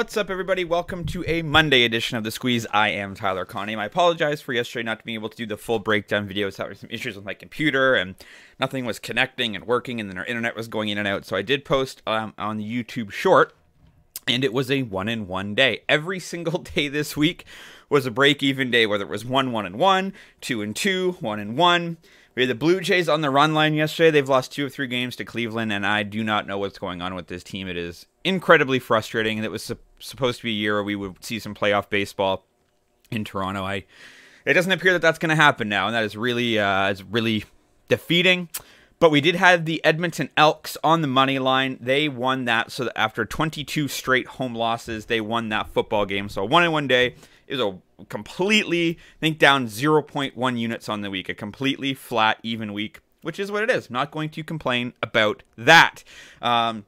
What's up, everybody? Welcome to a Monday edition of The Squeeze. I am Tyler Connie. I apologize for yesterday not being able to do the full breakdown video. videos. Having some issues with my computer and nothing was connecting and working, and then our internet was going in and out. So I did post um, on the YouTube short, and it was a one in one day. Every single day this week was a break even day, whether it was one, one and one, two and two, one and one. We had the Blue Jays on the run line yesterday. They've lost two of three games to Cleveland, and I do not know what's going on with this team. It is incredibly frustrating. It was supposed to be a year where we would see some playoff baseball in Toronto. I it doesn't appear that that's going to happen now, and that is really uh, is really defeating. But we did have the Edmonton Elks on the money line. They won that. So after 22 straight home losses, they won that football game. So one in one day is a completely, I think, down 0.1 units on the week. A completely flat, even week, which is what it is. not going to complain about that. Um,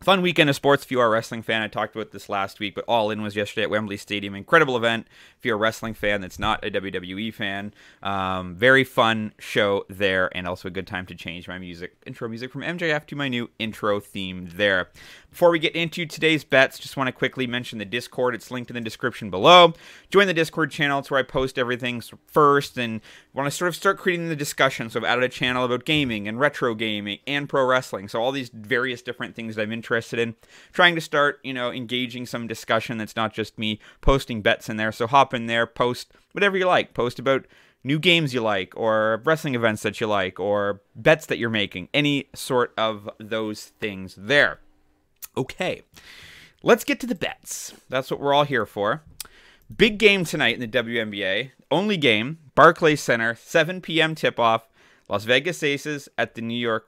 Fun weekend of sports if you are a wrestling fan. I talked about this last week, but All In was yesterday at Wembley Stadium. Incredible event if you're a wrestling fan that's not a WWE fan. Um, very fun show there, and also a good time to change my music, intro music from MJF to my new intro theme there. Before we get into today's bets, just want to quickly mention the Discord. It's linked in the description below. Join the Discord channel. It's where I post everything first and want to sort of start creating the discussion. So I've added a channel about gaming and retro gaming and pro wrestling. So all these various different things that I'm interested in. Trying to start, you know, engaging some discussion that's not just me posting bets in there. So hop in there, post whatever you like. Post about new games you like or wrestling events that you like or bets that you're making. Any sort of those things there. Okay, let's get to the bets. That's what we're all here for. Big game tonight in the WNBA. Only game, Barclays Center, 7 p.m. tip off. Las Vegas Aces at the New York,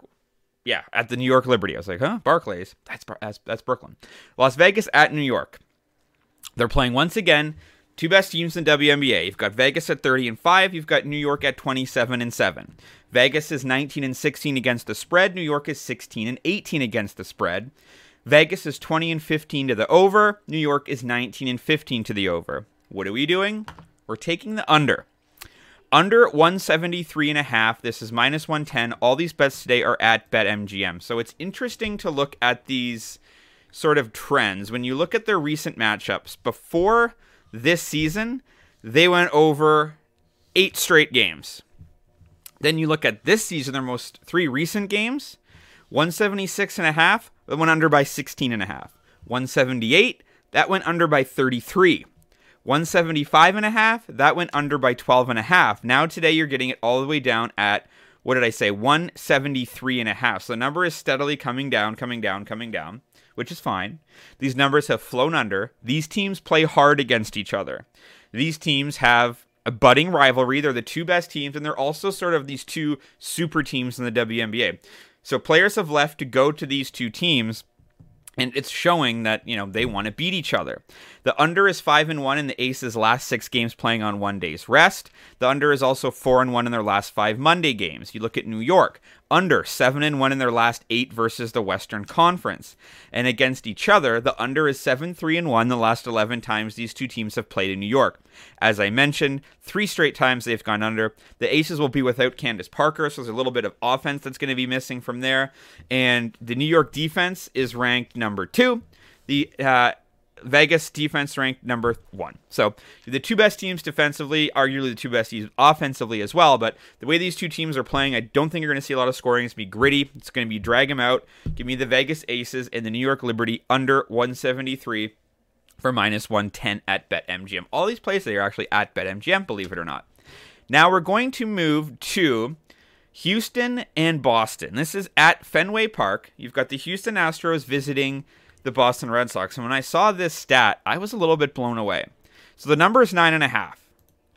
yeah, at the New York Liberty. I was like, huh, Barclays? That's that's that's Brooklyn. Las Vegas at New York. They're playing once again. Two best teams in WNBA. You've got Vegas at 30 and 5. You've got New York at 27 and 7. Vegas is 19 and 16 against the spread. New York is 16 and 18 against the spread. Vegas is 20 and 15 to the over. New York is 19 and 15 to the over. What are we doing? We're taking the under. Under 173 and a half. This is minus 110. All these bets today are at BetMGM. So it's interesting to look at these sort of trends. When you look at their recent matchups, before this season, they went over eight straight games. Then you look at this season, their most three recent games, 176 and a half, that went under by 16 and a half. 178, that went under by 33. 175 and a half, that went under by 12 and a half. Now today you're getting it all the way down at what did I say? 173 and a half. So the number is steadily coming down, coming down, coming down, which is fine. These numbers have flown under. These teams play hard against each other. These teams have a budding rivalry. They're the two best teams, and they're also sort of these two super teams in the WNBA. So players have left to go to these two teams and it's showing that you know they want to beat each other. The under is five and one in the Aces' last six games playing on one day's rest. The under is also four and one in their last five Monday games. You look at New York, under seven and one in their last eight versus the Western Conference, and against each other, the under is seven three and one the last eleven times these two teams have played in New York. As I mentioned, three straight times they've gone under. The Aces will be without Candace Parker, so there's a little bit of offense that's going to be missing from there. And the New York defense is ranked number two. The uh, Vegas defense ranked number one. So the two best teams defensively, arguably the two best teams offensively as well. But the way these two teams are playing, I don't think you're going to see a lot of scoring. It's going to be gritty. It's going to be drag them out. Give me the Vegas Aces and the New York Liberty under 173 for minus 110 at BetMGM. All these plays they are actually at BetMGM, believe it or not. Now we're going to move to Houston and Boston. This is at Fenway Park. You've got the Houston Astros visiting the Boston Red Sox. And when I saw this stat, I was a little bit blown away. So the number is nine and a half.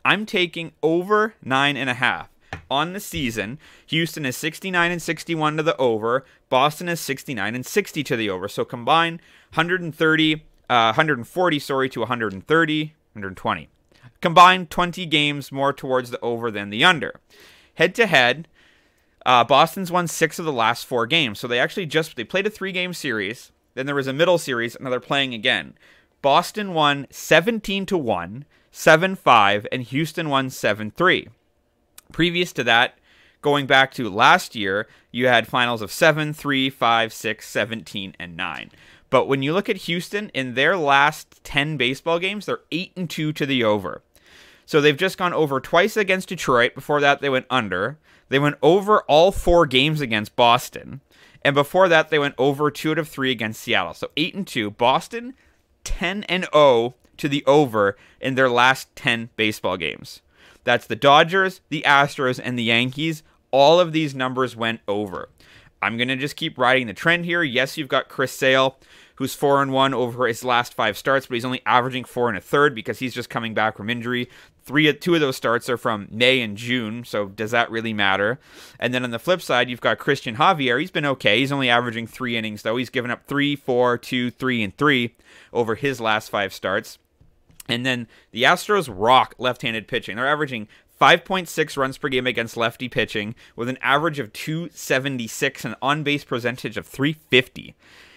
I'm taking over nine and a half on the season. Houston is 69 and 61 to the over. Boston is 69 and 60 to the over. So combine 130, uh, 140, sorry, to 130, 120. Combined 20 games more towards the over than the under. Head to head, uh, Boston's won six of the last four games. So they actually just they played a three game series. Then there was a middle series, and now they're playing again. Boston won 17 to 1, 7 5, and Houston won 7 3. Previous to that, going back to last year, you had finals of 7 3, 5, 6, 17, and 9. But when you look at Houston in their last 10 baseball games, they're 8 and 2 to the over. So they've just gone over twice against Detroit. Before that, they went under. They went over all four games against Boston. And before that, they went over two out of three against Seattle. So 8 and 2. Boston, 10 and 0 to the over in their last 10 baseball games. That's the Dodgers, the Astros, and the Yankees. All of these numbers went over. I'm to just keep riding the trend here. Yes, you've got Chris Sale, who's 4 and 1 over his last five starts, but he's only averaging 4 and a third because he's just coming back from injury. Three, two of those starts are from May and June, so does that really matter? And then on the flip side, you've got Cristian Javier. He's been okay. He's only averaging three innings, though. He's given up three, four, two, three, and three over his last five starts. And then the Astros rock left handed pitching. They're averaging 5.6 runs per game against lefty pitching with an average of 276 and on base percentage of 350.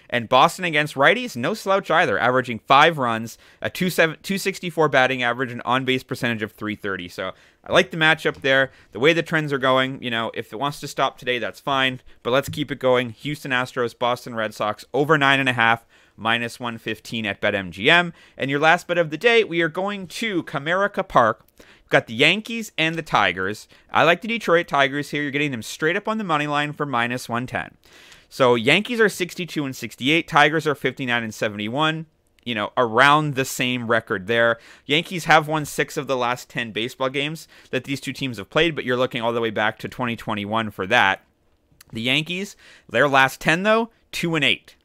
And Boston against righties, no slouch either, averaging five runs, a 264 batting average, and on base percentage of 330. So I like the matchup there. The way the trends are going, you know, if it wants to stop today, that's fine. But let's keep it going. Houston Astros, Boston Red Sox, over nine and a half minus 115 at BetMGM. And your last bet of the day, we are going to Comerica Park. We've got the Yankees and the Tigers. I like the Detroit Tigers here. You're getting them straight up on the money line for minus 110. So Yankees are 62 and 68, Tigers are 59 and 71 you know, around the same record there. Yankees have won six of the last 10 baseball games that these two teams have played, but you're looking all the way back to 2021 for that. The Yankees, their last 10, though, 2 and 8.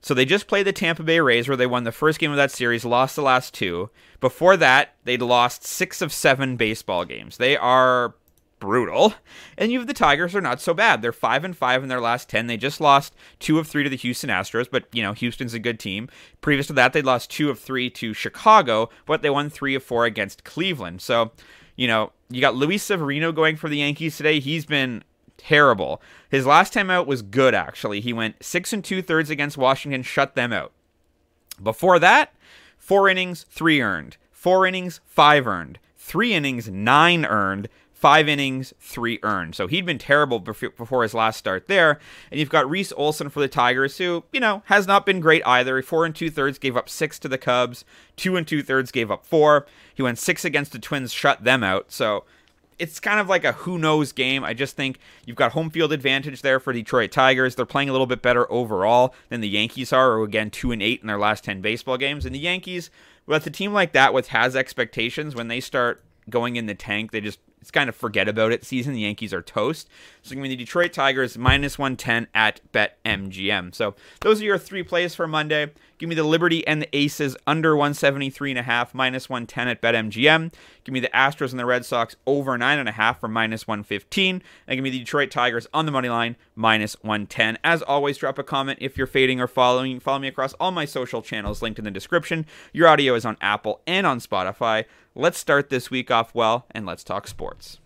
So they just played the Tampa Bay Rays, where they won the first game of that series, lost the last two. Before that, they'd lost six of seven baseball games. They are brutal. And you have the Tigers are not so bad. They're five and five in their last ten. They just lost two of three to the Houston Astros, but you know Houston's a good team. Previous to that, they lost two of three to Chicago, but they won three of four against Cleveland. So, you know, you got Luis Severino going for the Yankees today. He's been terrible. His last time out was good, actually. He went six and two thirds against Washington, shut them out. Before that, four innings, three earned. Four innings, five earned. Three innings, nine earned. Five innings, three earned. So he'd been terrible before his last start there. And you've got Reese Olson for the Tigers, who, you know, has not been great either. Four and two thirds gave up six to the Cubs. Two and two thirds gave up four. He went six against the Twins, shut them out. So it's kind of like a who knows game. I just think you've got home field advantage there for Detroit Tigers. They're playing a little bit better overall than the Yankees are, or again two and eight in their last ten baseball games. And the Yankees, with a team like that, with has expectations, when they start going in the tank, they just it's kind of forget about it season. The Yankees are toast. So give me the Detroit Tigers minus 110 at BetMGM. So those are your three plays for Monday. Give me the Liberty and the Aces under 173.5 minus 110 at BetMGM. Give me the Astros and the Red Sox over 9.5 for minus 115. And give me the Detroit Tigers on the money line minus 110. As always, drop a comment if you're fading or following. Follow me across all my social channels linked in the description. Your audio is on Apple and on Spotify. Let's start this week off well and let's talk sports.